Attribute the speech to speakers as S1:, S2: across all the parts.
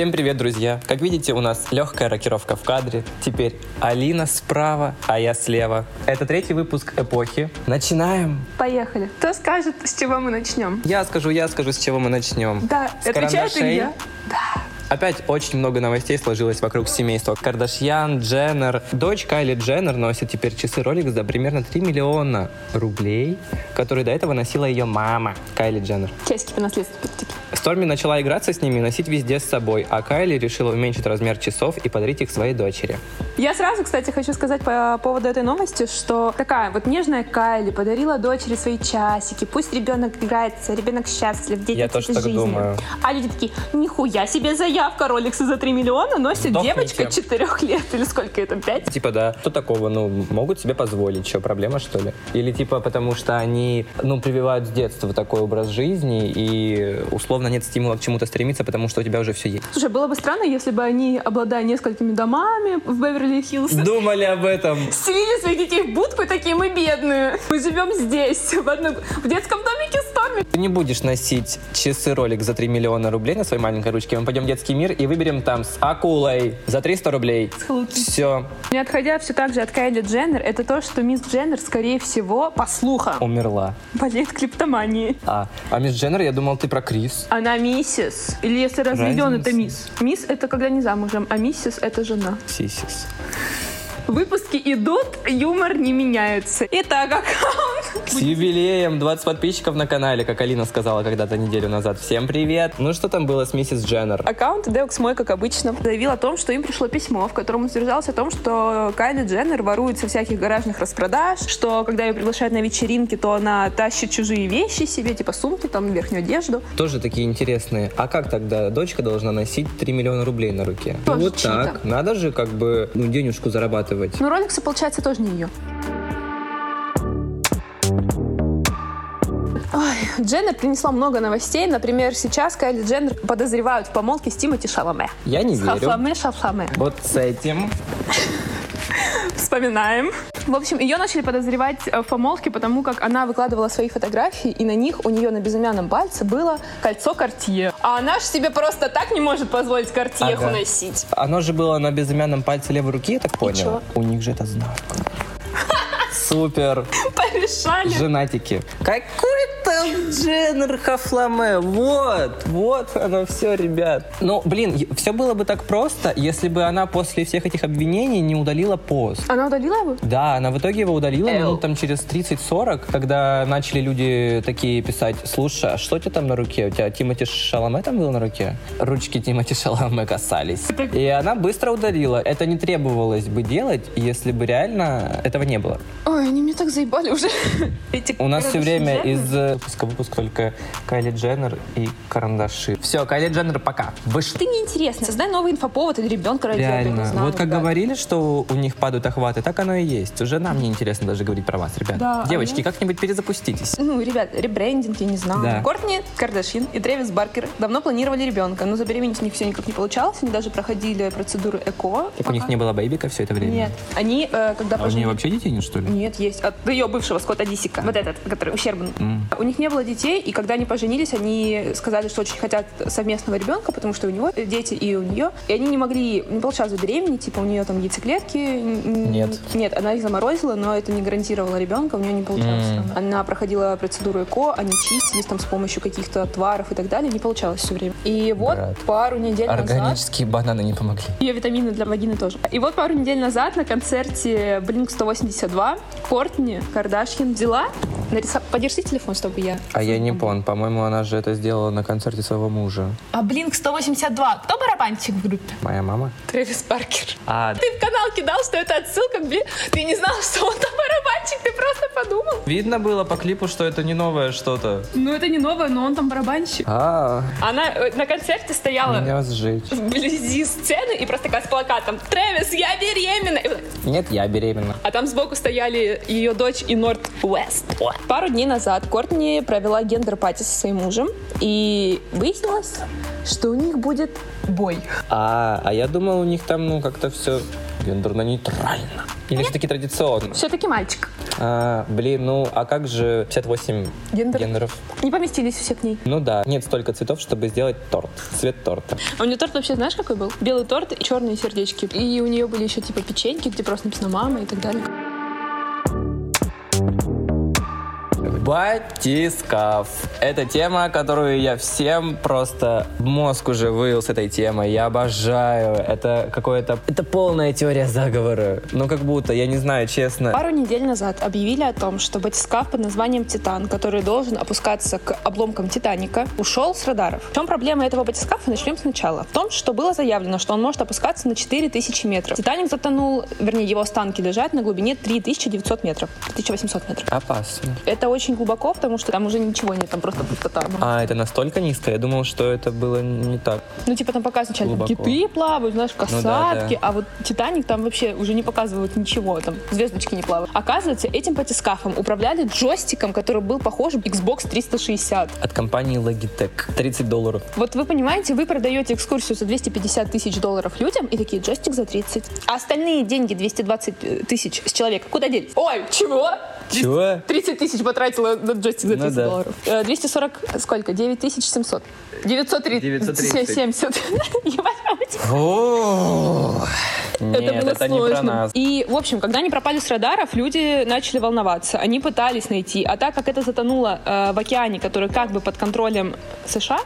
S1: Всем привет, друзья! Как видите, у нас легкая рокировка в кадре. Теперь Алина справа, а я слева. Это третий выпуск «Эпохи». Начинаем!
S2: Поехали. Кто скажет, с чего мы начнем?
S1: Я скажу, я скажу, с чего мы начнем.
S2: Да,
S1: С
S2: отвечает
S1: карандашей.
S2: Илья.
S1: Опять очень много новостей сложилось вокруг семейства Кардашьян, Дженнер. Дочь Кайли Дженнер носит теперь часы Rolex за примерно 3 миллиона рублей, которые до этого носила ее мама Кайли Дженнер.
S2: Часики по наследству.
S1: Сторми начала играться с ними и носить везде с собой, а Кайли решила уменьшить размер часов и подарить их своей дочери.
S2: Я сразу, кстати, хочу сказать по поводу этой новости, что такая вот нежная Кайли подарила дочери свои часики. Пусть ребенок играется, ребенок счастлив, дети
S1: Я тоже так
S2: жизни.
S1: думаю.
S2: А люди такие, нихуя себе заявка, роликсы за 3 миллиона носит
S1: Сдохните.
S2: девочка 4 лет, или сколько это, 5?
S1: Типа, да, что такого, ну, могут себе позволить, что, проблема, что ли? Или, типа, потому что они, ну, прививают с детства такой образ жизни, и, условно, нет стимула к чему-то стремиться, потому что у тебя уже все есть.
S2: Слушай, было бы странно, если бы они, обладая несколькими домами в Беверли-Хиллз,
S1: Думали об этом.
S2: Селили своих детей в будку и такие, мы бедные. Мы живем здесь, в, одном- в детском домике с Томми.
S1: Ты не будешь носить часы ролик за 3 миллиона рублей на своей маленькой ручке. Мы пойдем в детский мир и выберем там с акулой за 300 рублей. Все,
S2: Не отходя все так же от Кайли Дженнер, это то, что мисс Дженнер, скорее всего, по слухам,
S1: умерла.
S2: болеет клептоманией.
S1: А, а мисс Дженнер, я думал, ты про Крис.
S2: Она миссис. Или если разведен,
S1: Разница.
S2: это мисс. Мисс — это когда не замужем, а миссис — это жена.
S1: Сисис.
S2: Выпуски идут, юмор не меняется. Итак, аккаунт.
S1: С юбилеем 20 подписчиков на канале, как Алина сказала когда-то неделю назад. Всем привет! Ну что там было с миссис Дженнер?
S2: Аккаунт Deux мой, как обычно, заявил о том, что им пришло письмо, в котором утверждалось о том, что Кайли Дженнер ворует со всяких гаражных распродаж, что когда ее приглашают на вечеринки, то она тащит чужие вещи себе, типа сумки, там, верхнюю одежду.
S1: Тоже такие интересные. А как тогда дочка должна носить 3 миллиона рублей на руке? Ну,
S2: Тоже
S1: вот
S2: чьи-то.
S1: так. Надо же как бы ну, денежку зарабатывать.
S2: Но роликсы, получается, тоже не ее. Ой, Дженнер принесла много новостей. Например, сейчас Кайли Дженнер подозревают в помолвке с Тимоти Шаломе.
S1: Я не верю.
S2: Шафламе, шафламе.
S1: Вот с этим.
S2: Вспоминаем. В общем, ее начали подозревать э, в помолвке, потому как она выкладывала свои фотографии, и на них у нее на безымянном пальце было кольцо Картье. А она же себе просто так не может позволить Картьеху
S1: Ага.
S2: носить.
S1: Оно же было на безымянном пальце левой руки, я так понял. У них же это знак. Супер.
S2: Порешали.
S1: Женатики. Какой там Дженнер Хафламе? Вот, вот оно все, ребят. Ну, блин, все было бы так просто, если бы она после всех этих обвинений не удалила пост.
S2: Она удалила его?
S1: Да, она в итоге его удалила
S2: Эл.
S1: минут там через 30-40, когда начали люди такие писать, слушай, а что у тебя там на руке? У тебя Тимати Шаломе там был на руке? Ручки Тимати Шаломе касались. И она быстро удалила. Это не требовалось бы делать, если бы реально этого не было.
S2: Ой, они меня так заебали уже. Эти
S1: У нас все время из э, выпуска выпуск только Кайли Дженнер и карандаши. Все, Кайли Дженнер пока. Вышла.
S2: Ты неинтересно. Создай новый инфоповод или ребенка ради
S1: Реально.
S2: знаю.
S1: вот как
S2: ребят.
S1: говорили, что у них падают охваты, так оно и есть. Уже нам не интересно даже говорить про вас, ребят.
S2: Да, а
S1: Девочки,
S2: мне-
S1: как-нибудь перезапуститесь.
S2: Ну, ребят, ребрендинг, я не знаю.
S1: Да.
S2: Кортни Кардашьян и Трэвис Баркер давно планировали ребенка, но забеременеть у них все никак не получалось. Они даже проходили процедуру ЭКО.
S1: Так у них не было бэйбика все это время?
S2: Нет. Они, э, когда
S1: А у нее вообще детей нет, что ли?
S2: Нет, есть. От ее бывшего Скотта Дисика. Вот этот, который ущербный.
S1: М.
S2: У них не было детей, и когда они поженились, они сказали, что очень хотят совместного ребенка, потому что у него дети и у нее. И они не могли, не получалось забеременеть, типа у нее там яйцеклетки.
S1: Нет.
S2: Нет, она их заморозила, но это не гарантировало ребенка, у нее не получалось.
S1: М.
S2: Она проходила процедуру ЭКО, они чистились там с помощью каких-то отваров и так далее, не получалось все время. И вот
S1: Брат.
S2: пару недель назад...
S1: Органические бананы не помогли.
S2: Ее витамины для вагины тоже. И вот пару недель назад на концерте Blink 182 Кортни Кардашьян взяла нарисовала... Подержи телефон, чтобы я...
S1: А я не понял, по-моему, она же это сделала на концерте своего мужа.
S2: А Blink 182 кто барабанщик в группе?
S1: Моя мама.
S2: Трэвис Паркер.
S1: А,
S2: Ты в канал кидал, что это отсылка к Блин. Ты не знал, что он там барабанщик, ты просто подумал.
S1: видно было по клипу, что это не новое что-то.
S2: Ну, это не новое, но он там барабанщик.
S1: А,
S2: Она э, на концерте стояла
S1: меня сжечь.
S2: вблизи сцены и просто такая с плакатом «Трэвис, я беременна!»
S1: Нет, я беременна.
S2: А там сбоку стояли ее дочь и Норт Уэст. Пару дней назад Кортни провела gender party со своим мужем, и выяснилось, что у них будет boy.
S1: А, а я думал, у них там, ну, как-то все Гендерно-нейтрально. Или все-таки традиционно?
S2: Все-таки мальчик.
S1: А, блин, ну а как же 58
S2: Гендер.
S1: гендеров?
S2: Не поместились все к ней.
S1: Ну да, нет столько цветов, чтобы сделать торт. Цвет торта.
S2: А у нее торт вообще знаешь какой был? Белый торт и черные сердечки. И у нее были еще типа печеньки, где просто написано мама и так далее.
S1: Батискаф. Это тема, которую я всем просто мозг уже вывел с этой темой. Я обожаю. Это какое-то... Это полная теория заговора. Ну, как будто, я не знаю, честно.
S2: Пару недель назад объявили о том, что батискаф под названием «Титан», который должен опускаться к обломкам «Титаника», ушел с радаров. В чем проблема этого батискафа? Начнем сначала. В том, что было заявлено, что он может опускаться на 4000 метров. «Титаник» затонул, вернее, его останки лежат на глубине 3900 метров, 1800 метров.
S1: Опасно.
S2: Это очень глубоко, потому что там уже ничего нет, там просто пустота.
S1: А, это настолько низко? Я думал, что это было не так.
S2: Ну, типа там показывают сначала киты плавают, знаешь,
S1: да,
S2: касатки,
S1: да.
S2: а вот Титаник там вообще уже не показывают ничего, там звездочки не плавают. Оказывается, этим батискафом управляли джойстиком, который был похож Xbox 360.
S1: От компании Logitech. 30 долларов.
S2: Вот вы понимаете, вы продаете экскурсию за 250 тысяч долларов людям и такие джойстик за 30. А остальные деньги 220 тысяч с человека куда делись? Ой, чего?
S1: Чего?
S2: 30 тысяч потратила на джойстик за
S1: Ну
S2: 30
S1: да.
S2: долларов. Э, 240, сколько? 9700. 930.
S1: 930.
S2: 70. Ебать.
S1: О, Нет,
S2: это было сложно. И, в общем, когда они пропали с радаров, люди начали волноваться. Они пытались найти. А так как это затонуло э, в океане, который как бы под контролем США,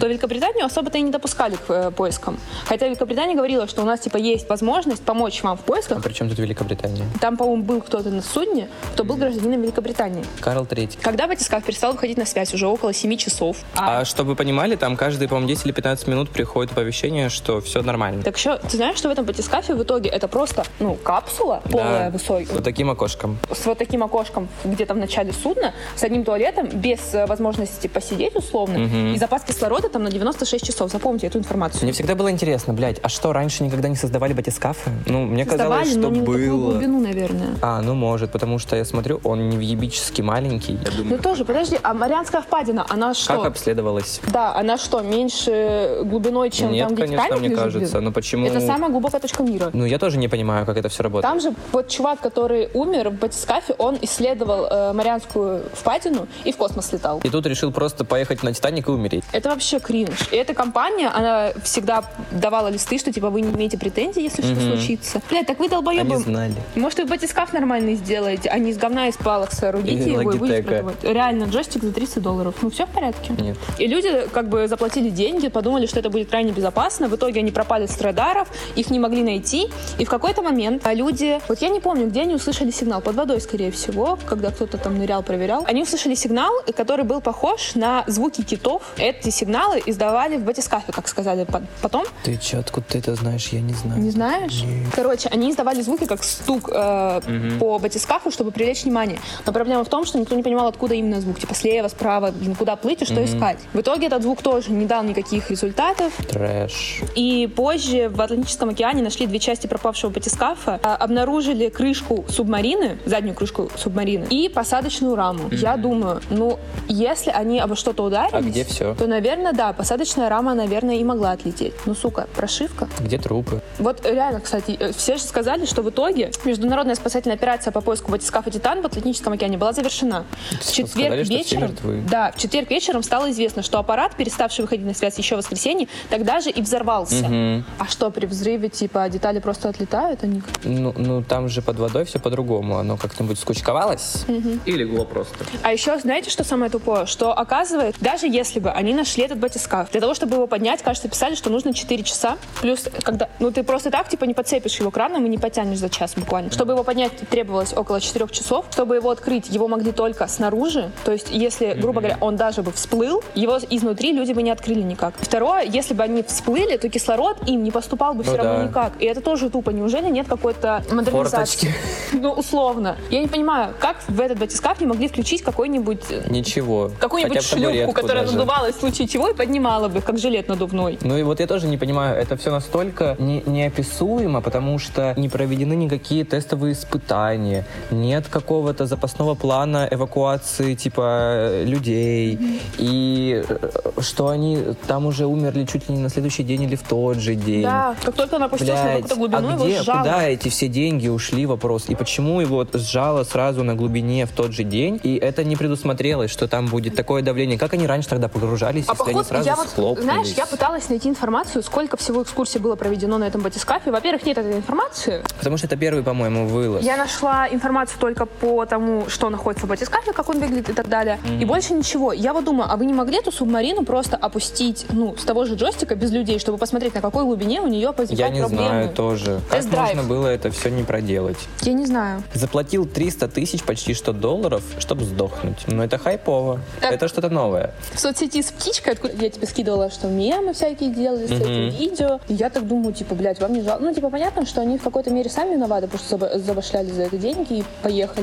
S2: то Великобританию особо-то и не допускали к э, поискам. Хотя Великобритания говорила, что у нас типа есть возможность помочь вам в
S1: А
S2: поисках.
S1: при чем тут Великобритания?
S2: Там, по-моему, был кто-то на судне, кто был гражданином Великобритании.
S1: Карл Третий.
S2: Когда батискаф перестал выходить на связь уже около 7 часов, а,
S1: А чтобы вы понимали, там каждые, по-моему, 10 или 15 минут приходит оповещение, что все нормально.
S2: так еще, ты знаешь, что в этом батискафе в итоге это просто, ну, капсула полная
S1: Да,
S2: высокая,
S1: Вот таким окошком.
S2: с вот таким окошком где-то в начале судна, с одним туалетом, без э, возможности посидеть условно, и запас кислорода там на 96 часов. Запомните эту информацию.
S1: Мне всегда было интересно, блядь, а что, раньше никогда не создавали батискафы? Ну, мне
S2: Создавали,
S1: казалось, что
S2: но не на такую
S1: было.
S2: глубину, наверное.
S1: А, ну может, потому что я смотрю, он невъебически маленький. Я
S2: Ну
S1: думаю,
S2: тоже, подожди, а Марианская впадина, она что?
S1: как обследовалась?
S2: Да, она что, меньше глубиной, чем
S1: Нет,
S2: там, где
S1: конечно, мне
S2: лежит,
S1: кажется.
S2: блин?
S1: Но почему?
S2: Это самая глубокая точка мира.
S1: Ну, я тоже не понимаю, как это все работает.
S2: Там же вот чувак, который умер в батискафе, он исследовал э, Марианскую впадину и в космос летал.
S1: И тут решил просто поехать на Титаник и умереть.
S2: Это вообще кринж. И эта компания, она всегда давала листы, что типа вы не имеете претензий, если что случится. Блядь, так вы долбоебы.
S1: Они знали.
S2: Может, вы батискаф нормальный сделаете, а не из говна из палок соорудите
S1: Или
S2: его и будете
S1: Logitech.
S2: продавать. Реально, джойстик за 30 долларов. Ну, все в порядке.
S1: Нет.
S2: И люди как бы заплатили деньги, подумали, что это будет крайне безопасно. В итоге они пропали с радаров, их не могли найти. И в какой-то момент а, люди... Вот я не помню, где они услышали сигнал. Под водой, скорее всего, когда кто-то там нырял, проверял. Они услышали сигнал, который был похож на звуки китов. Эти сигналы издавали в батискафе, как сказали по- потом.
S1: Ты че, откуда ты это знаешь? Я не знаю.
S2: Не знаешь? Короче, они издавали звуки как стук э, по батискафу, чтобы привлечь внимание. Но проблема в том, что никто не понимал, откуда именно звук. Типа слева, справа, блин, куда плыть и что искать. В итоге этот звук тоже не дал никаких результатов.
S1: Трэш.
S2: И позже в Атлантическом океане нашли две части пропавшего батискафа, а, обнаружили крышку субмарины, заднюю крышку субмарины и посадочную раму. Я думаю, ну, если они обо что-то ударились,
S1: А где всё?
S2: то, наверное, да, посадочная рама, наверное, и могла отлететь. Ну, сука, прошивка.
S1: Где трупы?
S2: Вот реально, кстати, э, все же сказали, что в итоге международная спасательная операция по поиску батискафа «Титан» в Атлантическом океане была завершена. В четверг
S1: сказали, что все
S2: вечером, да, в четверг вечером стало известно, что аппарат, переставший выходить на связь еще в воскресенье, тогда же и взорвался. А что, при взрыве, типа, детали просто отлетают? Они...
S1: Ну, ну там же под водой все по-другому. Оно как-нибудь скучковалось? И легло просто.
S2: А еще, знаете, что самое тупое? Что, оказывается, даже если бы они нашли этот батискаф, для того, чтобы его поднять, кажется, писали, что нужно 4 часа. Плюс, когда... Ну, ты просто так, типа, не подцепишь его краном и не потянешь за час буквально. Чтобы его поднять, требовалось около 4 часов. Чтобы его открыть, его могли только снаружи. То есть, если, грубо говоря, он даже бы всплыл, его изнутри люди бы не открыли никак. Второе, если бы они всплыли, то кислород им не поступал бы все
S1: Ну
S2: равно
S1: да.
S2: никак. И это тоже тупо. Неужели нет какой-то модернизации?
S1: Форточки.
S2: Ну, условно. Я не понимаю, как в этот батискаф не могли включить какой-нибудь э,
S1: Ничего.
S2: какую-нибудь шлюпку, которая
S1: даже.
S2: надувалась в случае чего и поднимала бы, как жилет надувной.
S1: Ну и вот я тоже не понимаю, это все настолько не- неописуемо, потому что не проведены никакие тестовые испытания, нет какого-то запасного плана эвакуации типа э, людей, и э, что они там уже умерли чуть ли не на следующий день или в тот же день.
S2: Да, как только он опустился
S1: Блядь, Блядь,
S2: какую-то глубину,
S1: а
S2: его
S1: где,
S2: сжало.
S1: куда эти все деньги ушли, вопрос? И почему его сжало сразу на глубине в тот же день? И это не предусмотрелось, что там будет такое давление. Как они раньше тогда погружались,
S2: А
S1: если они
S2: поход,
S1: сразу
S2: я вот, знаешь, я пыталась найти информацию, сколько всего экскурсий было проведено на этом батискафе. Во-первых, нет этой информации.
S1: Потому что это первый, по-моему, вылаз.
S2: Я нашла информацию только по тому, что находится в батискафе, как он выглядит и так далее. И больше ничего. Я вот думаю, а вы не могли эту субмарину просто опустить, ну, с того же джойстика без людей, чтобы посмотреть, на какой глубине у нее
S1: Я
S2: возникают
S1: не
S2: проблемы?
S1: знаю тоже. Как можно было это все не проделать?
S2: Я не знаю.
S1: Заплатил 300 тысяч, почти что долларов, чтобы сдохнуть. Но это хайпово.
S2: Так.
S1: Это что-то новое.
S2: В соцсети с птичкой, откуда я тебе скидывала, что мемы всякие делали, всякие видео. И я так думаю, типа, блядь, вам не жалко. Ну, типа, понятно, что они в какой-то мере сами виноваты, потому что заба- забашляли за это деньги и поехали.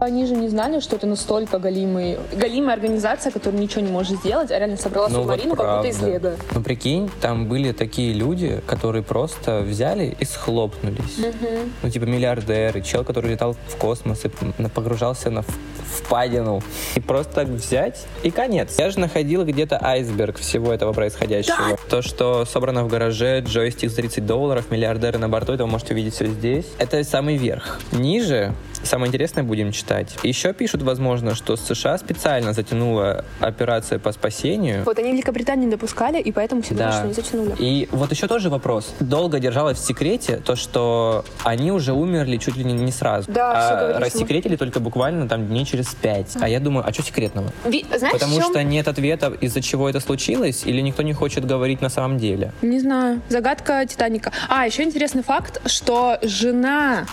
S2: Они же не знали, что это настолько галимый, галимая организация, которая ничего не может сделать, а реально собрала
S1: Ну, вот
S2: субмарину как будто из лего.
S1: Ну, прикинь, там были такие люди, которые просто взяли и схлопнулись. Ну, типа миллиардеры, чел, который летал в космос и погружался на впадину. И просто так взять, и конец. Я же находил где-то айсберг всего этого происходящего. То, что собрано в гараже, джойстик за 30 долларов, миллиардеры на борту, это вы можете увидеть все здесь. Это самый верх. Ниже Самое интересное будем читать. Еще пишут, возможно, что США специально затянула операцию по спасению,
S2: Вот они Великобританию не допускали, и поэтому все
S1: да.
S2: что не затянули.
S1: И вот еще тоже вопрос. Долго держалось в секрете то, что они уже умерли чуть ли не, сразу.
S2: Да,
S1: а
S2: говорили,
S1: рассекретили только буквально там дней через пять. А я думаю, а что секретного?
S2: Ви- Знаешь,
S1: Потому
S2: чем?
S1: что нет ответа, из-за чего это случилось, или никто не хочет говорить на самом деле.
S2: Не знаю. Загадка Титаника. А, еще интересный факт, что жена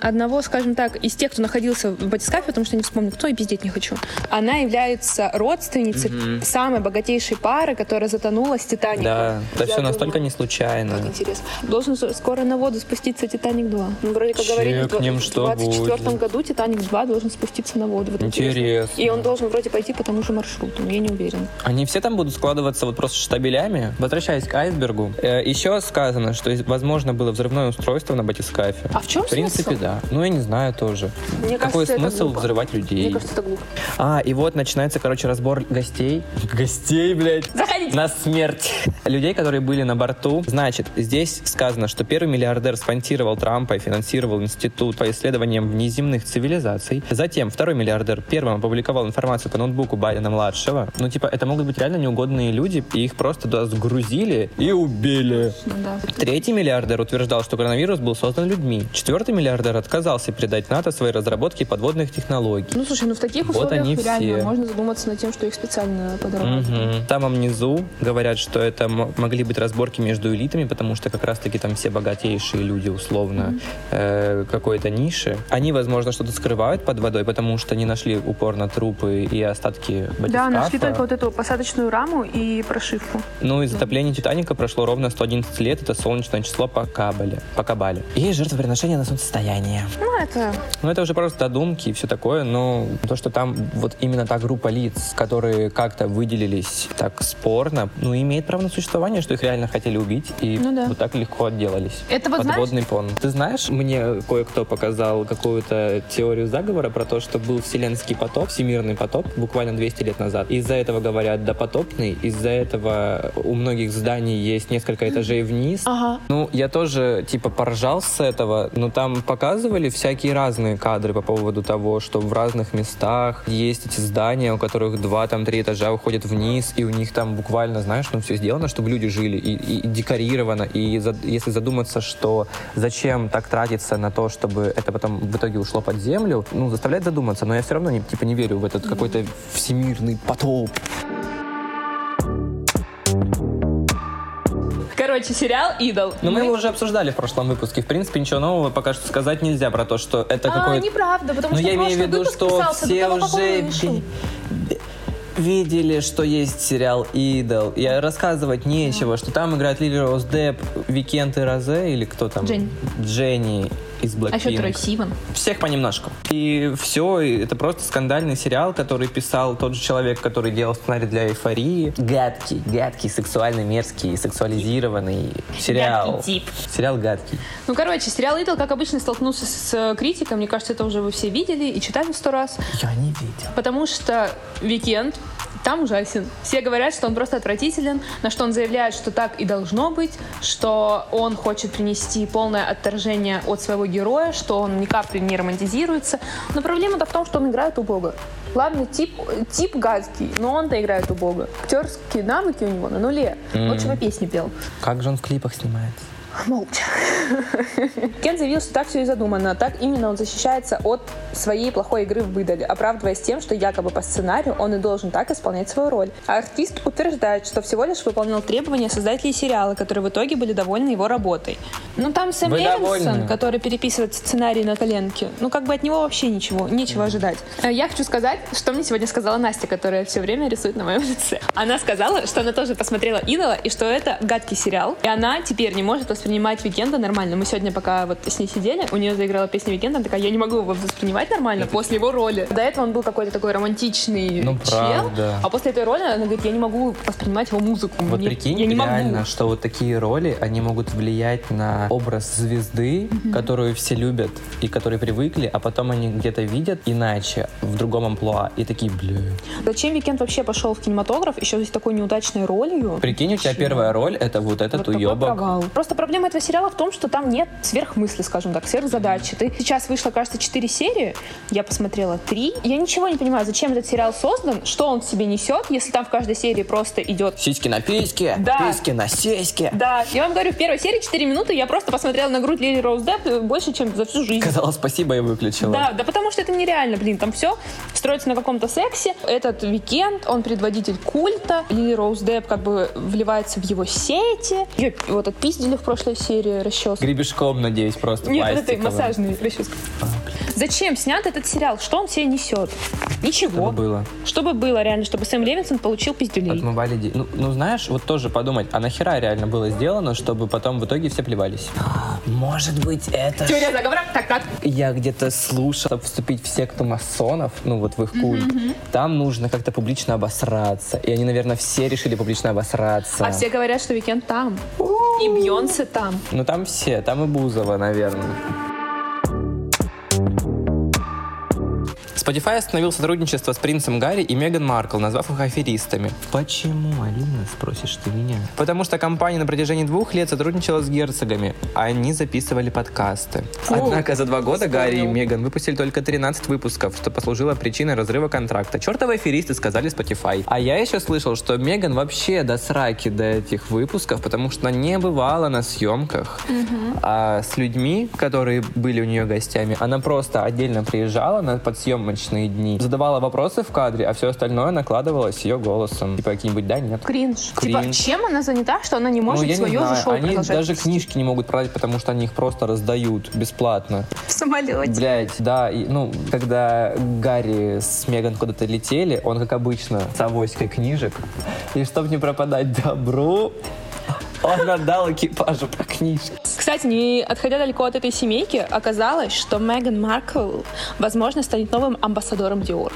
S2: одного, скажем так, из тех, кто находился в батискафе, потому что не вспомню кто, и пиздеть не хочу, она является родственницей самой богатейшей пары, которая затонула с Титаником.
S1: Да, это
S2: Я
S1: все настолько
S2: думаю,
S1: не случайно.
S2: Как интересно. Должен скоро на воду спуститься Титаник 2. Ну, вроде как говорили, в
S1: Чекнем,
S2: два- в
S1: что
S2: 24
S1: будет.
S2: году Титаник 2 должен спуститься на воду. Вот
S1: Интересно.
S2: И он должен вроде пойти по тому же маршруту, но я не уверена.
S1: Они все там будут складываться вот просто штабелями. Возвращаясь к айсбергу, э, еще сказано, что возможно было взрывное устройство на батискафе.
S2: А в чем
S1: В принципе,
S2: смысл?
S1: да. Ну, я не знаю тоже.
S2: Мне
S1: Какой
S2: кажется, это
S1: смысл
S2: глупо.
S1: взрывать людей?
S2: Мне кажется, это глупо.
S1: А, и вот начинается, короче, разбор гостей. Гостей, блядь.
S2: Заходите.
S1: На смерть. Людей, которые были на борту. Значит, здесь сказано, что первый миллиардер спонсировал Трампа и финансировал институт по исследованиям внеземных цивилизаций. Затем второй миллиардер первым опубликовал информацию по ноутбуку Байдена-младшего. Ну, типа, это могут быть реально неугодные люди, и их просто туда сгрузили и убили.
S2: Ну да.
S1: Третий миллиардер утверждал, что коронавирус был создан людьми. Четвертый миллиардер отказался передать НАТО свои разработки подводных технологий.
S2: Ну слушай, ну в таких
S1: Вот
S2: условиях
S1: они
S2: реально
S1: все.
S2: можно задуматься над тем, что их специально подорвали.
S1: Мгм. В самом низу говорят, что это могли быть разборки между элитами, потому что как раз-таки там все богатейшие люди, условно, э, какой-то ниши. Они, возможно, что-то скрывают под водой, потому что не нашли упорно трупы и остатки
S2: Да,
S1: батискафа.
S2: нашли только вот эту посадочную раму и прошивку.
S1: Ну и затопление Титаника прошло ровно 111 лет. Это солнечное число по Кабале. По Кабале. И жертвоприношение на солнцестояние.
S2: Ну, это...
S1: Ну, это уже просто додумки и все такое, но то, что там вот именно та группа лиц, которые как-то выделились так спорно, ну, имеет право на существование, что их реально хотели убить, и
S2: Ну да.
S1: вот так легко отделались.
S2: Это вот знаешь-
S1: Подводный пон. Ты знаешь, мне кое-кто показал какую-то теорию заговора про то, что был вселенский потоп, всемирный потоп, буквально 200 лет назад. Из-за этого говорят допотопный, из-за этого у многих зданий есть несколько этажей вниз,
S2: Ага.
S1: ну, я тоже, типа, поржал с этого, но там показывали всякие разные кадры по поводу того, что в разных местах есть эти здания, у которых два, там, три этажа уходят вниз, и у них там буквально, знаешь, ну, все сделано, чтобы люди жили, и, и декорировано, и за- если задуматься, что зачем так тратиться на то, чтобы это потом в итоге ушло под землю, ну, заставляет задуматься, но я все равно, не, типа, не верю в этот какой-то всемирный потоп.
S2: Короче, сериал «Идол».
S1: Но мы его уже обсуждали в прошлом выпуске. В принципе, ничего нового пока что сказать нельзя про то, что это
S2: А,
S1: какой-то...
S2: неправда, потому
S1: Но
S2: что
S1: я имею в виду, что
S2: писался
S1: все уже видели, что есть сериал «Идол». Я рассказывать нечего, что там играет Лили Роуз Депп, Викенд и Розе, или кто там?
S2: Дженни.
S1: Дженни из
S2: А еще Трой
S1: Blackpink.
S2: Сиван.
S1: Всех понемножку. И все, это просто скандальный сериал, который писал тот же человек, который делал сценарий для «Эйфории». Гадкий, гадкий, сексуальный, мерзкий, сексуализированный сериал.
S2: Гадкий тип.
S1: Сериал гадкий.
S2: Ну, короче, сериал «Идол», как обычно, столкнулся с э, критикой. Мне кажется, это уже вы все видели и читали сто раз.
S1: Я не видел.
S2: Потому что Викенд Там ужасен. Все говорят, что он просто отвратителен, на что он заявляет, что так и должно быть, что он хочет принести полное отторжение от своего героя, что он ни капли не романтизируется. Но проблема-то в том, что он играет у Бога. Ладно, тип, тип гадкий, но он-то играет у Бога. Актерские навыки у него на нуле. Лучше бы песни пел.
S1: Как же он в клипах снимается?
S2: Молча. Кен заявил, что так все и задумано. Так именно он защищается от своей плохой игры в выдале, оправдываясь тем, что якобы по сценарию он и должен так исполнять свою роль. А артист утверждает, что всего лишь выполнял требования создателей сериала, которые в итоге были довольны его работой. Ну там Сэм
S1: Вы довольны?
S2: который переписывает сценарий на коленке, ну как бы от него вообще ничего, нечего ожидать. Э, Я хочу сказать, что мне сегодня сказала Настя, которая все время рисует на моем лице. Она сказала, что она тоже посмотрела «Идола» и что это гадкий сериал. И она теперь не может воспринимать Викенда нормально. Мы сегодня, пока вот с ней сидели, у нее заиграла песня Викенда, она такая, я не могу его воспринимать нормально после его роли. До этого он был какой-то такой романтичный
S1: Ну,
S2: чел,
S1: правда.
S2: а после этой роли она говорит, я не могу воспринимать его музыку.
S1: Вот
S2: Мне-
S1: прикинь,
S2: я не
S1: реально,
S2: могу.
S1: что вот такие роли, они могут влиять на образ звезды, которую все любят и которые привыкли, а потом они где-то видят иначе, в другом амплуа, и такие, бля.
S2: Зачем Викенд вообще пошел в кинематограф еще с такой неудачной ролью?
S1: Прикинь, у тебя
S2: Вообще.
S1: первая роль, это вот этот
S2: Вот
S1: уебок.
S2: Просто проблема этого сериала в том, что там нет сверхмысли, скажем так, сверхзадачи. Ты сейчас вышло, кажется, 4 серии, я посмотрела 3. Я ничего не понимаю, зачем этот сериал создан, что он в себе несет, если там в каждой серии просто идет
S1: Сиськи на письке,
S2: Да.
S1: письки на сиське.
S2: да, я вам говорю, в первой серии 4 минуты я просто посмотрела на грудь Лили Роуз Депп больше, чем за всю жизнь.
S1: Сказала спасибо и выключила.
S2: Да, да потому что это нереально, блин, там все строится на каком-то сексе. Этот Викенд, он предводитель культа. Лили Роуз Депп как бы вливается в его сети. Ее вот отпиздили в прошлой серии расческу.
S1: Гребешком, надеюсь, просто
S2: Нет, это
S1: пластиковым.
S2: массажный расческа. Зачем снят этот сериал? Что он себе несет? Ничего.
S1: Чтобы было.
S2: Чтобы было реально, чтобы Сэм Левинсон получил пиздюлей.
S1: Отмывали де- ну, ну, знаешь, вот тоже подумать, а нахера реально было сделано, чтобы потом в итоге все плевались? Может быть, это...
S2: Теория заговора? Так, так.
S1: Я где-то слушал, чтобы вступить в секту масонов, ну вот в их культ, там нужно как-то публично обосраться. И они, наверное, все решили публично обосраться.
S2: А все говорят, что Викенд там. И Бьонсе там.
S1: Ну там все, там и Бузова, наверное. Spotify остановил сотрудничество с принцем Гарри и Меган Маркл, назвав их аферистами. Почему, Алина, спросишь ты меня? Потому что компания на протяжении двух лет сотрудничала с герцогами. Они записывали подкасты. Однако за два года Гарри и Меган выпустили только 13 выпусков, что послужило причиной разрыва контракта. Чертовы аферисты сказали Spotify. А я еще слышал, что Меган вообще до сраки до этих выпусков, потому что она не бывала на съемках. А с людьми, которые были у нее гостями, она просто отдельно приезжала на подсъемочные дни, задавала вопросы в кадре, а все остальное накладывалось ее голосом. Типа какие-нибудь да, нет.
S2: Кринж.
S1: Кринж.
S2: Типа, чем она занята, что она не может
S1: ну,
S2: свое
S1: не знаю,
S2: же шоу
S1: они даже
S2: вести?
S1: книжки не могут продать, потому что они их просто раздают бесплатно.
S2: в самолете.
S1: Блять, да, и, ну, когда Гарри с Меган куда-то летели, он, как обычно, с авоськой книжек, и чтобы не пропадать добру, он отдал экипажу по книжке.
S2: Кстати, не отходя далеко от этой семейки, оказалось, что Меган Маркл, возможно, станет новым амбассадором Dior.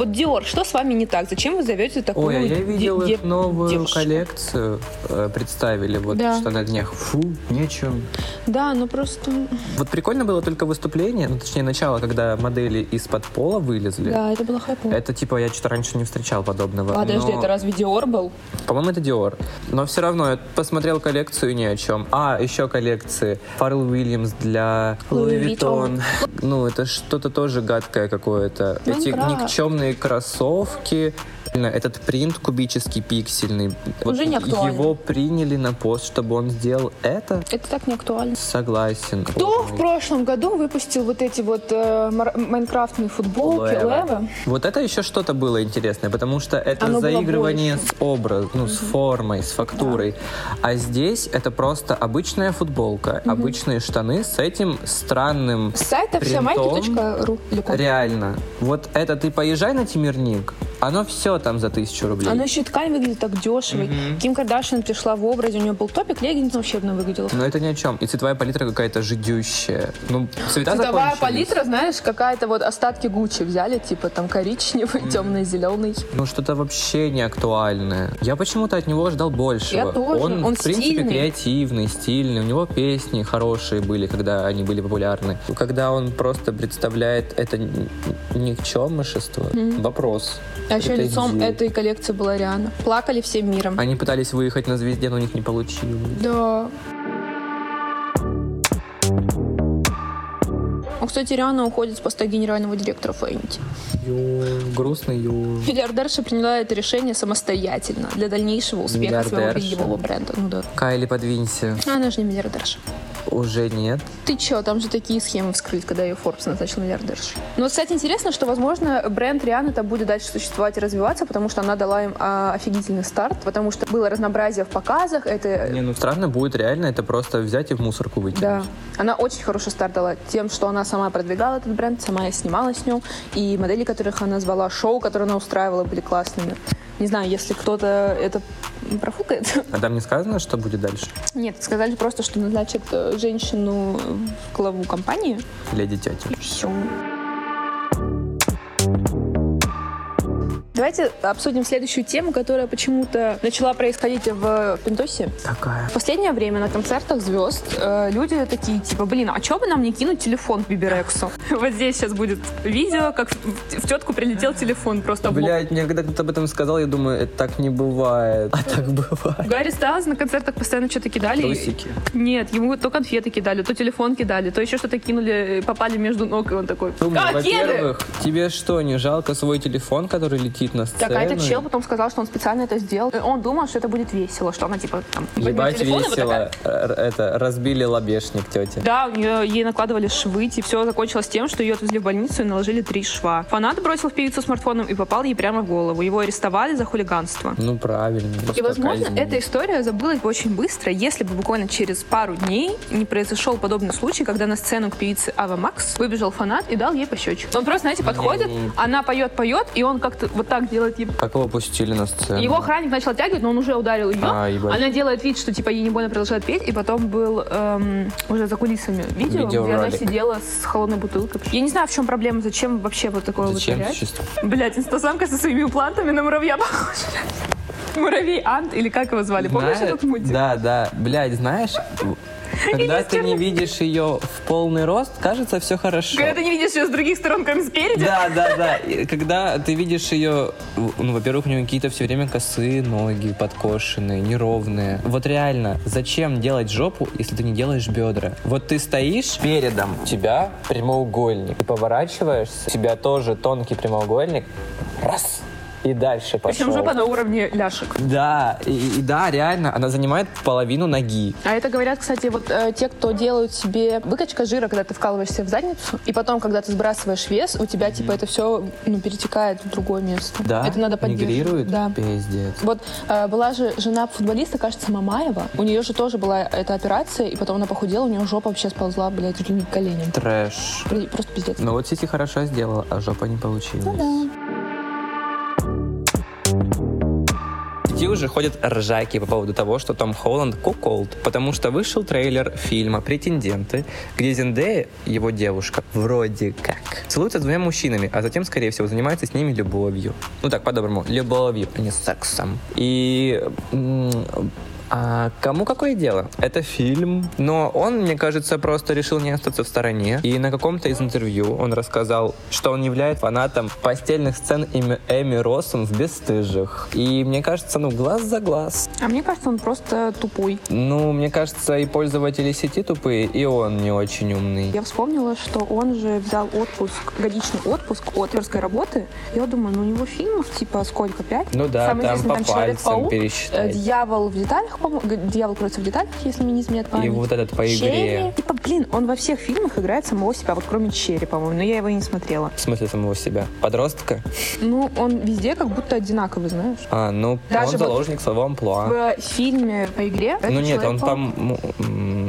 S2: Вот Dior, что с вами не так? Зачем вы зовете такую
S1: Ой, а я
S2: де-
S1: видел
S2: де-
S1: их новую
S2: девушку?
S1: коллекцию, э, представили, вот,
S2: Да.
S1: что на днях. Фу, нечем.
S2: Да, ну просто...
S1: Вот прикольно было только выступление, ну, точнее, начало, когда модели из-под пола вылезли.
S2: Да, это было хайпово.
S1: Это, типа, я что-то раньше не встречал подобного.
S2: Подожди,
S1: но-
S2: это разве Dior был?
S1: По-моему, это Dior. Но все равно я посмотрел коллекцию ни о чем. А, еще коллекции. Фаррелл Уильямс для
S2: Louis
S1: Vuitton. Ну, это что-то тоже гадкое какое-то. Эти никчемные кроссовки. Этот принт кубический, пиксельный. Вот
S2: Уже не актуально.
S1: Его приняли на пост, чтобы он сделал это.
S2: Это так не актуально.
S1: Согласен.
S2: Кто в прошлом году выпустил вот эти вот э, майнкрафтные футболки
S1: Лева.
S2: Лева?
S1: Вот это еще что-то было интересное, потому что это
S2: Оно
S1: заигрывание с образом, ну, с формой, с фактурой. А здесь это просто обычная футболка, обычные штаны с этим странным
S2: С сайта вся
S1: Принтом.
S2: ру или как?
S1: Реально. Вот это ты поезжай на Тимирник, оно все там за тысячу рублей.
S2: Она еще и ткань выглядит так дешево. Ким Кардашьян пришла в образе, у нее был топик, леггинс волшебно выглядела.
S1: Но это ни о чем. И цветовая палитра какая-то жидющая. Ну, цвета
S2: Цветовая палитра, знаешь, какая-то вот остатки Гуччи взяли, типа там коричневый, темный, зеленый.
S1: Ну, что-то вообще не актуальное. Я почему-то от него ждал большего.
S2: Я тоже.
S1: Он,
S2: Он
S1: в принципе,
S2: стильный.
S1: креативный, стильный. У него песни хорошие были, когда они были популярны. Когда он просто представляет это никчемышество, вопрос.
S2: А еще лицом
S1: идея.
S2: этой коллекции была Риана. Плакали всем миром.
S1: Они пытались выехать на звезде, но у них не получилось.
S2: Да. Ну, кстати, Риана уходит с поста генерального директора Фэнти.
S1: Ё, грустно, ё.
S2: Миллиардерша приняла это решение самостоятельно для дальнейшего успеха своего бельевого бренда. Ну да.
S1: Кайли, подвинься.
S2: Она же не миллиардерша.
S1: Уже нет.
S2: Ты чё, там же такие схемы вскрыть, когда ее Forbes назначил миллиардершей. Ну, вот, кстати, интересно, что, возможно, бренд Рианы там будет дальше существовать и развиваться, потому что она дала им а, офигительный старт, потому что было разнообразие в показах, это...
S1: Не, ну странно будет реально это просто взять и в мусорку выкинуть.
S2: Да, она очень хороший старт дала тем, что она сама продвигала этот бренд, сама и снималась с нем, и модели, которых она звала, шоу, которые она устраивала, были классными. Не знаю, если кто-то это профукает.
S1: А там не сказано, что будет дальше?
S2: Нет, сказали просто, что назначат э, женщину в главу компании.
S1: Леди тетя.
S2: Все. Давайте обсудим следующую тему, которая почему-то начала происходить в Пентосе.
S1: Какая?
S2: В последнее время на концертах звезд э, люди такие, типа, блин, а чё бы нам не кинуть телефон к Биберексу? Вот здесь сейчас будет видео, как в, в тетку прилетел телефон просто.
S1: Блять, мне когда кто-то об этом сказал, я думаю, это так не бывает. А так бывает.
S2: Гарри Стайлз на концертах постоянно что-то кидали.
S1: Трусики.
S2: Нет, ему то конфеты кидали, то телефон кидали, то еще что-то кинули, попали между ног, и он такой,
S1: Думаю,
S2: «Как, кеды?»
S1: во-первых, тебе что, не жалко свой телефон, который летит на сцену?
S2: Так, а этот чел потом сказал, что он специально это сделал. И Он думал, что это будет весело, что она типа там
S1: Ебать
S2: и вот
S1: весело. Р- Это, разбили лобешник тети.
S2: Да, у нее, ей накладывали швы, и все закончилось тем, что ее отвезли в больницу и наложили три шва. Фанат бросил в певицу смартфоном и попал ей прямо в голову. Его арестовали за хулиганство.
S1: Ну, правильно.
S2: И,
S1: просто
S2: возможно,
S1: казнь.
S2: эта история забылась бы очень быстро, если бы буквально через пару дней не произошел подобный случай, когда на сцену к певице Ава Макс выбежал фанат и дал ей пощечину. Он просто, знаете, подходит, она поет, поет, и он как-то вот так делает ей
S1: Как его пустили на сцену?
S2: Его охранник начал оттягивать, но он уже ударил ее.
S1: А, ебать.
S2: она делает вид, что типа ей не больно продолжает петь. И потом был эм, уже за кулисами видео, где она сидела с холодной бутылкой. Я не знаю, в чем проблема, зачем вообще вот такое
S1: Зачем
S2: вытворять.
S1: существует?
S2: Блять, инстасамка со своими имплантами на муравья похожа. Муравей Ант, или как его звали? Помнишь этот мультик?
S1: Да, да. Блядь, знаешь, когда ты не видишь ее в полный рост, кажется, все хорошо.
S2: Когда ты не видишь ее с других сторон, кроме спереди.
S1: Да, да, да. И Когда ты видишь ее, ну, во-первых, у нее какие-то все время косые ноги, подкошенные, неровные. Вот реально, зачем делать жопу, если ты не делаешь бедра? Вот ты стоишь, передом у тебя прямоугольник. Ты поворачиваешься, у тебя тоже тонкий прямоугольник. Раз. И дальше пошел.
S2: Причем жопа на уровне ляшек.
S1: Да, и, и да, реально, она занимает половину ноги.
S2: А это говорят, кстати, вот э, те, кто делают себе выкачка жира, когда ты вкалываешься в задницу, и потом, когда ты сбрасываешь вес, у тебя типа это все ну, перетекает в другое место.
S1: Да?
S2: Это надо поддерживать.
S1: Мигрирует?
S2: Да.
S1: Пиздец.
S2: Вот э, была же жена футболиста, кажется, Мамаева. У нее же тоже была эта операция, и потом она похудела, у нее жопа вообще сползла, блядь, чуть ли не к коленям.
S1: Трэш.
S2: Просто пиздец.
S1: Ну вот Сиси хорошо сделала, а жопа не получилась.
S2: Ну Да.
S1: Сети уже ходят ржаки по поводу того, что Том Холланд куколд, потому что вышел трейлер фильма «Претенденты», где Зендея, его девушка, вроде как, целуется с двумя мужчинами, а затем, скорее всего, занимается с ними любовью. Ну так, по-доброму, любовью, а не сексом. И... а кому какое дело? Это фильм, но он, мне кажется, просто решил не остаться в стороне. И на каком-то из интервью он рассказал, что он является фанатом постельных сцен Эми, Эми Россум в «Бесстыжих». И мне кажется, ну, глаз за глаз.
S2: А мне кажется, он просто тупой.
S1: Ну, мне кажется, и пользователи сети тупые, и он не очень умный.
S2: Я вспомнила, что он же взял отпуск, годичный отпуск от актерской работы. Я думаю, ну у него фильмов типа сколько, пять?
S1: Ну да,
S2: Самый
S1: там
S2: известный
S1: по
S2: «Человек-паук»,
S1: пальцам пересчитать.
S2: Дьявол в деталях, Дьявол кроется в деталях, если мне не изменяет
S1: И
S2: память.
S1: вот этот по
S2: Черри.
S1: игре.
S2: Типа, блин, он во всех фильмах играет самого себя, вот кроме Черри, по-моему, но я его и не смотрела.
S1: В смысле самого себя? Подростка?
S2: Ну, он везде как будто одинаковый, знаешь.
S1: А, ну,
S2: Даже
S1: он
S2: вот
S1: заложник своего амплуа.
S2: В фильме по игре
S1: Ну нет, он,
S2: Человек-паук.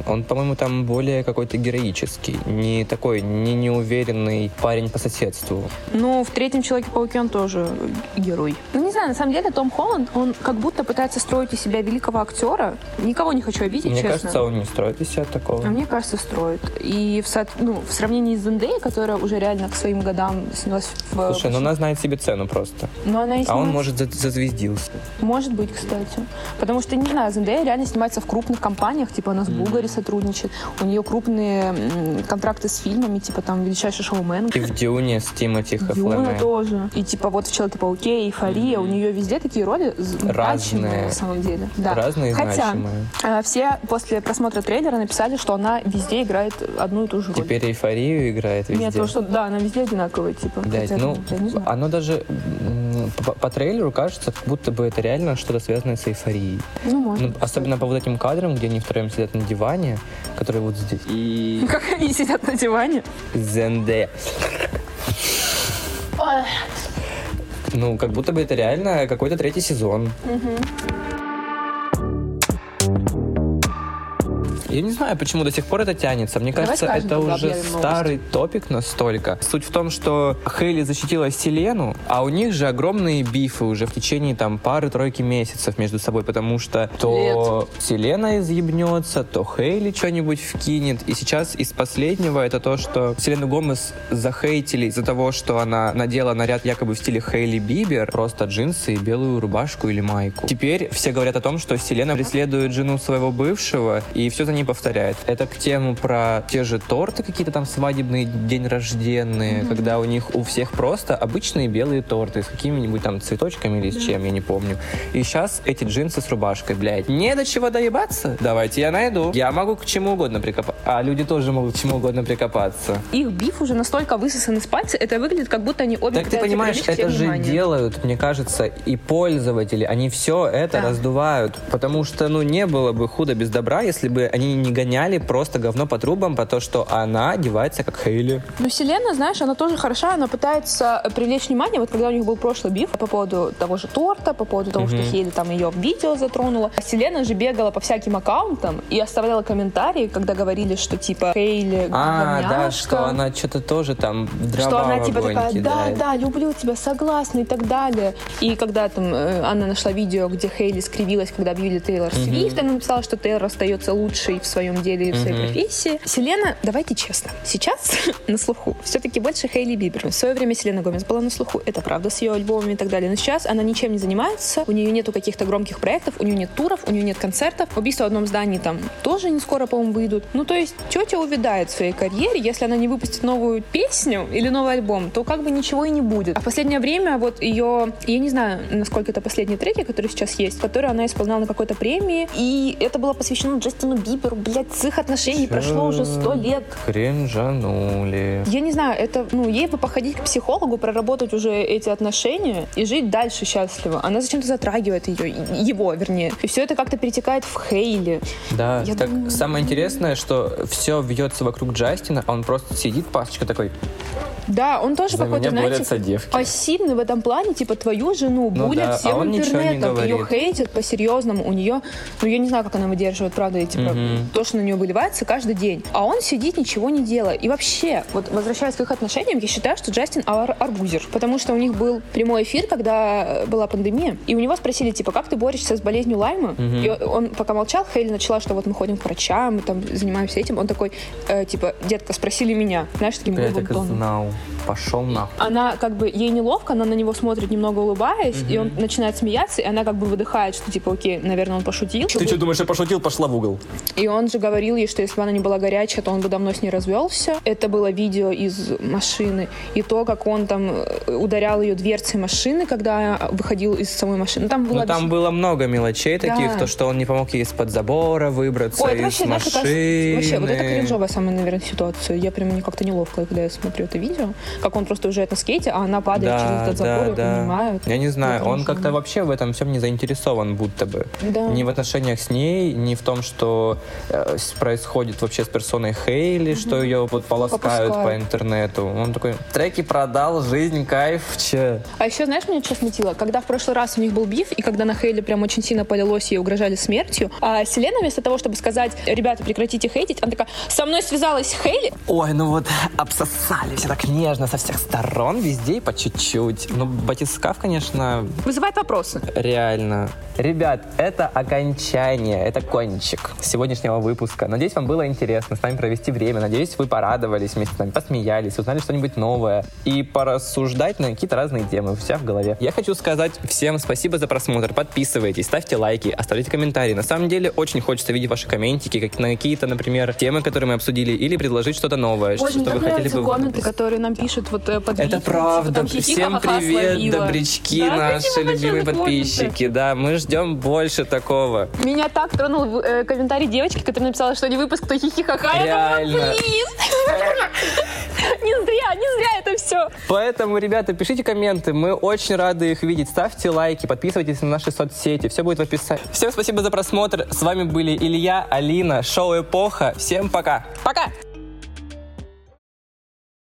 S1: Он, по-моему, там более какой-то героический. Не такой, не неуверенный парень по соседству.
S2: Ну, в третьем Человеке-пауке он тоже герой. Ну, не знаю, на самом деле Том Холланд, он как будто пытается строить из себя великого актера. Никого не хочу обидеть,
S1: Мне
S2: честно.
S1: кажется, он не строит из себя такого.
S2: А мне кажется, строит. И в, со- ну, в сравнении с Зендеей, которая уже реально к своим годам снялась в...
S1: Слушай, ну она знает себе цену просто.
S2: Но она и
S1: А он,
S2: снимается-
S1: может, за- зазвездился.
S2: Может быть, кстати. Потому что, не знаю, Зендея реально снимается в крупных компаниях, типа она с Булгари сотрудничает. У нее крупные контракты с фильмами, типа там «Величайший шоумен».
S1: И в Дюне с Тимоти
S2: Юна
S1: Хафлеме.
S2: тоже. И типа вот в Человеке-пауке, Эйфория, у нее везде такие роли
S1: Разные.
S2: на самом деле. Да.
S1: Разные
S2: Хотя
S1: значимые.
S2: э, все после просмотра трейлера написали, что она везде играет одну и ту же роль.
S1: Теперь эйфорию играет везде.
S2: Нет, то, что да, она везде одинаковая, типа. Хотя,
S1: ну, оно даже по, по трейлеру кажется, как будто бы это реально что-то связанное с эйфорией.
S2: Ну, может.
S1: Ну, особенно по вот этим кадрам, где они втроем сидят на диване, который вот здесь. И
S2: Как они сидят на диване.
S1: Зенде. Ну, как будто бы это реально какой-то третий сезон. Я не знаю, почему до сих пор это тянется. Мне
S2: Давай
S1: кажется, это уже старый топик настолько. Суть в том, что Хейли защитила Селену, а у них же огромные бифы уже в течение там пары-тройки месяцев между собой, потому что то Селена изъебнется, то Хейли что-нибудь вкинет. И сейчас из последнего это то, что Селену Гомес захейтили из-за того, что она надела наряд якобы в стиле Хейли Бибер, просто джинсы и белую рубашку или майку. Теперь все говорят о том, что Селена преследует жену своего бывшего и все за ней повторяет. Это к тему про те же торты какие-то там свадебные, день рожденные, когда у них у всех просто обычные белые торты с какими-нибудь там цветочками или с чем, я не помню. И сейчас эти джинсы с рубашкой, блядь. Не до чего доебаться? Давайте я найду. Я могу к чему угодно прикопаться. А люди тоже могут к чему угодно прикопаться.
S2: Их биф уже настолько высосан из пальца, это выглядит, как будто они обе
S1: Так ты понимаешь, это же
S2: внимание.
S1: делают, мне кажется, и пользователи, они все это
S2: Да.
S1: раздувают, потому что, ну, не было бы худо без добра, если бы они не гоняли просто говно по трубам, по то, что она одевается как Хейли.
S2: Но Селена, знаешь, она тоже хороша, она пытается привлечь внимание. Вот когда у них был прошлый биф по поводу того же торта, по поводу того, что Хейли там ее в видео затронула. А Селена же бегала по всяким аккаунтам и оставляла комментарии, когда говорили, что типа Хейли
S1: А, да,
S2: говняшка.
S1: что она что-то тоже там дрова
S2: что она типа такая, да, да, люблю тебя, согласна и так далее. И когда там э, Анна нашла видео, где Хейли скривилась, когда объявили Тейлор Свифт, она написала, что Тейлор остается лучшей в своем деле и в своей профессии. Селена, давайте честно, сейчас на слуху все-таки больше Хейли Бибер. В свое время Селена Гомес была на слуху, это правда, с ее альбомами и так далее. Но сейчас она ничем не занимается, у нее нету каких-то громких проектов, у нее нет туров, у нее нет концертов. Убийство в одном здании там тоже не скоро, по-моему, выйдут. Ну, то есть тетя увядает в своей карьере, если она не выпустит новую песню или новый альбом, то как бы ничего и не будет. А в последнее время вот ее, я не знаю, насколько это последние треки, которые сейчас есть, которые она исполняла на какой-то премии, и это было посвящено Джастину Биберу, блядь, с их отношений прошло уже сто лет.
S1: Кринжанули.
S2: Я не знаю, это, ну, ей бы походить к психологу, проработать уже эти отношения и жить дальше счастливо. Она зачем-то затрагивает ее, его, вернее. И все это как-то перетекает в Хейли.
S1: Да,
S2: Я
S1: так
S2: думаю-
S1: самое интересное, что все вьется вокруг Джастина, а он просто сидит, пасочка такой,
S2: Да, он тоже какой-то, знаете,
S1: девки.
S2: пассивный в этом плане, типа твою жену
S1: Ну
S2: булят
S1: да,
S2: всем
S1: а ничего не
S2: интернетом, ее хейтят по-серьезному, у нее, ну я не знаю, как она выдерживает, правда, эти про- то, что на нее выливается каждый день, а он сидит, ничего не делая. И вообще, вот возвращаясь к их отношениям, я считаю, что Джастин ар- арбузер, потому что у них был прямой эфир, когда была пандемия, и у него спросили, типа, как ты борешься с болезнью Лайма? И он пока молчал, Хейли начала, что вот мы ходим к врачам, мы там занимаемся этим, он такой, э, типа, детка, спросили меня, знаешь, таким
S1: Я так и знал. Пошел нахуй.
S2: Она как бы, ей неловко, она на него смотрит немного улыбаясь, и он начинает смеяться, и она как бы выдыхает, что типа, окей, наверное, он пошутил.
S1: думаешь, я пошутил, пошла в угол?
S2: И он же говорил ей, что если бы она не была горячая, то он бы давно с ней развелся. Это было видео из машины. И то, как он там э, ударял ее дверцей машины, когда выходил из самой машины. Там было
S1: Ну, там было много мелочей таких,
S2: Да.
S1: то, что он не помог ей из-под забора выбраться,
S2: Ой,
S1: из
S2: вообще, знаешь,
S1: машины.
S2: кажется, вообще, вот это кринжовая самая, наверное, ситуация. Я прям мне как-то неловко, когда я смотрю это видео, как он просто уезжает на скейте, а она падает через
S1: Да,
S2: этот забор
S1: да,
S2: и
S1: да.
S2: обнимает.
S1: Я не знаю, он как-то вообще в этом всем не заинтересован, будто бы.
S2: Да.
S1: Ни в отношениях с ней, ни в том, что происходит вообще с персоной Хейли, что ее вот полоскают
S2: Попускают.
S1: по интернету. Он такой, треки продал, жизнь, кайф, че?
S2: А еще, знаешь, меня что смутило? Когда в прошлый раз у них был биф, и когда на Хейли прям очень сильно полилось, ей угрожали смертью, а Селена вместо того, чтобы сказать, ребята, прекратите хейтить, она такая, со мной связалась Хейли,
S1: Ой, ну вот обсосались, так нежно со всех сторон, везде и по чуть-чуть. Ну, батискаф, конечно,
S2: Вызывает вопросы.
S1: реально. Ребят, это окончание, это кончик сегодняшнего выпуска. Надеюсь, вам было интересно с нами провести время. Надеюсь, вы порадовались вместе с нами, посмеялись, узнали что-нибудь новое и порассуждать на какие-то разные темы у себя в голове. Я хочу сказать всем спасибо за просмотр. Подписывайтесь, ставьте лайки, оставляйте комментарии. На самом деле, очень хочется видеть ваши комментики как на какие-то, например, темы, которые мы обсудили, или предложить что-то новое,
S2: Очень
S1: что вы хотели бы...
S2: комменты, которые нам пишут вот э, под
S1: Это
S2: видео,
S1: правда.
S2: типа,
S1: Всем привет,
S2: словила.
S1: добрячки
S2: Да,
S1: наши любимые подписчики. Да, мы ждем больше такого.
S2: Меня так тронул э, комментарий девочки, которая написала, что не выпуск, то хихи-ха-ха.
S1: Реально.
S2: Не зря, не зря это все.
S1: Поэтому, ребята, пишите комменты. Мы очень рады их видеть. Ставьте лайки, подписывайтесь на наши соцсети. Все будет в описании. Всем спасибо за просмотр. С вами были Илья, Алина, шоу «Эпоха». Всем пока.
S2: Пока.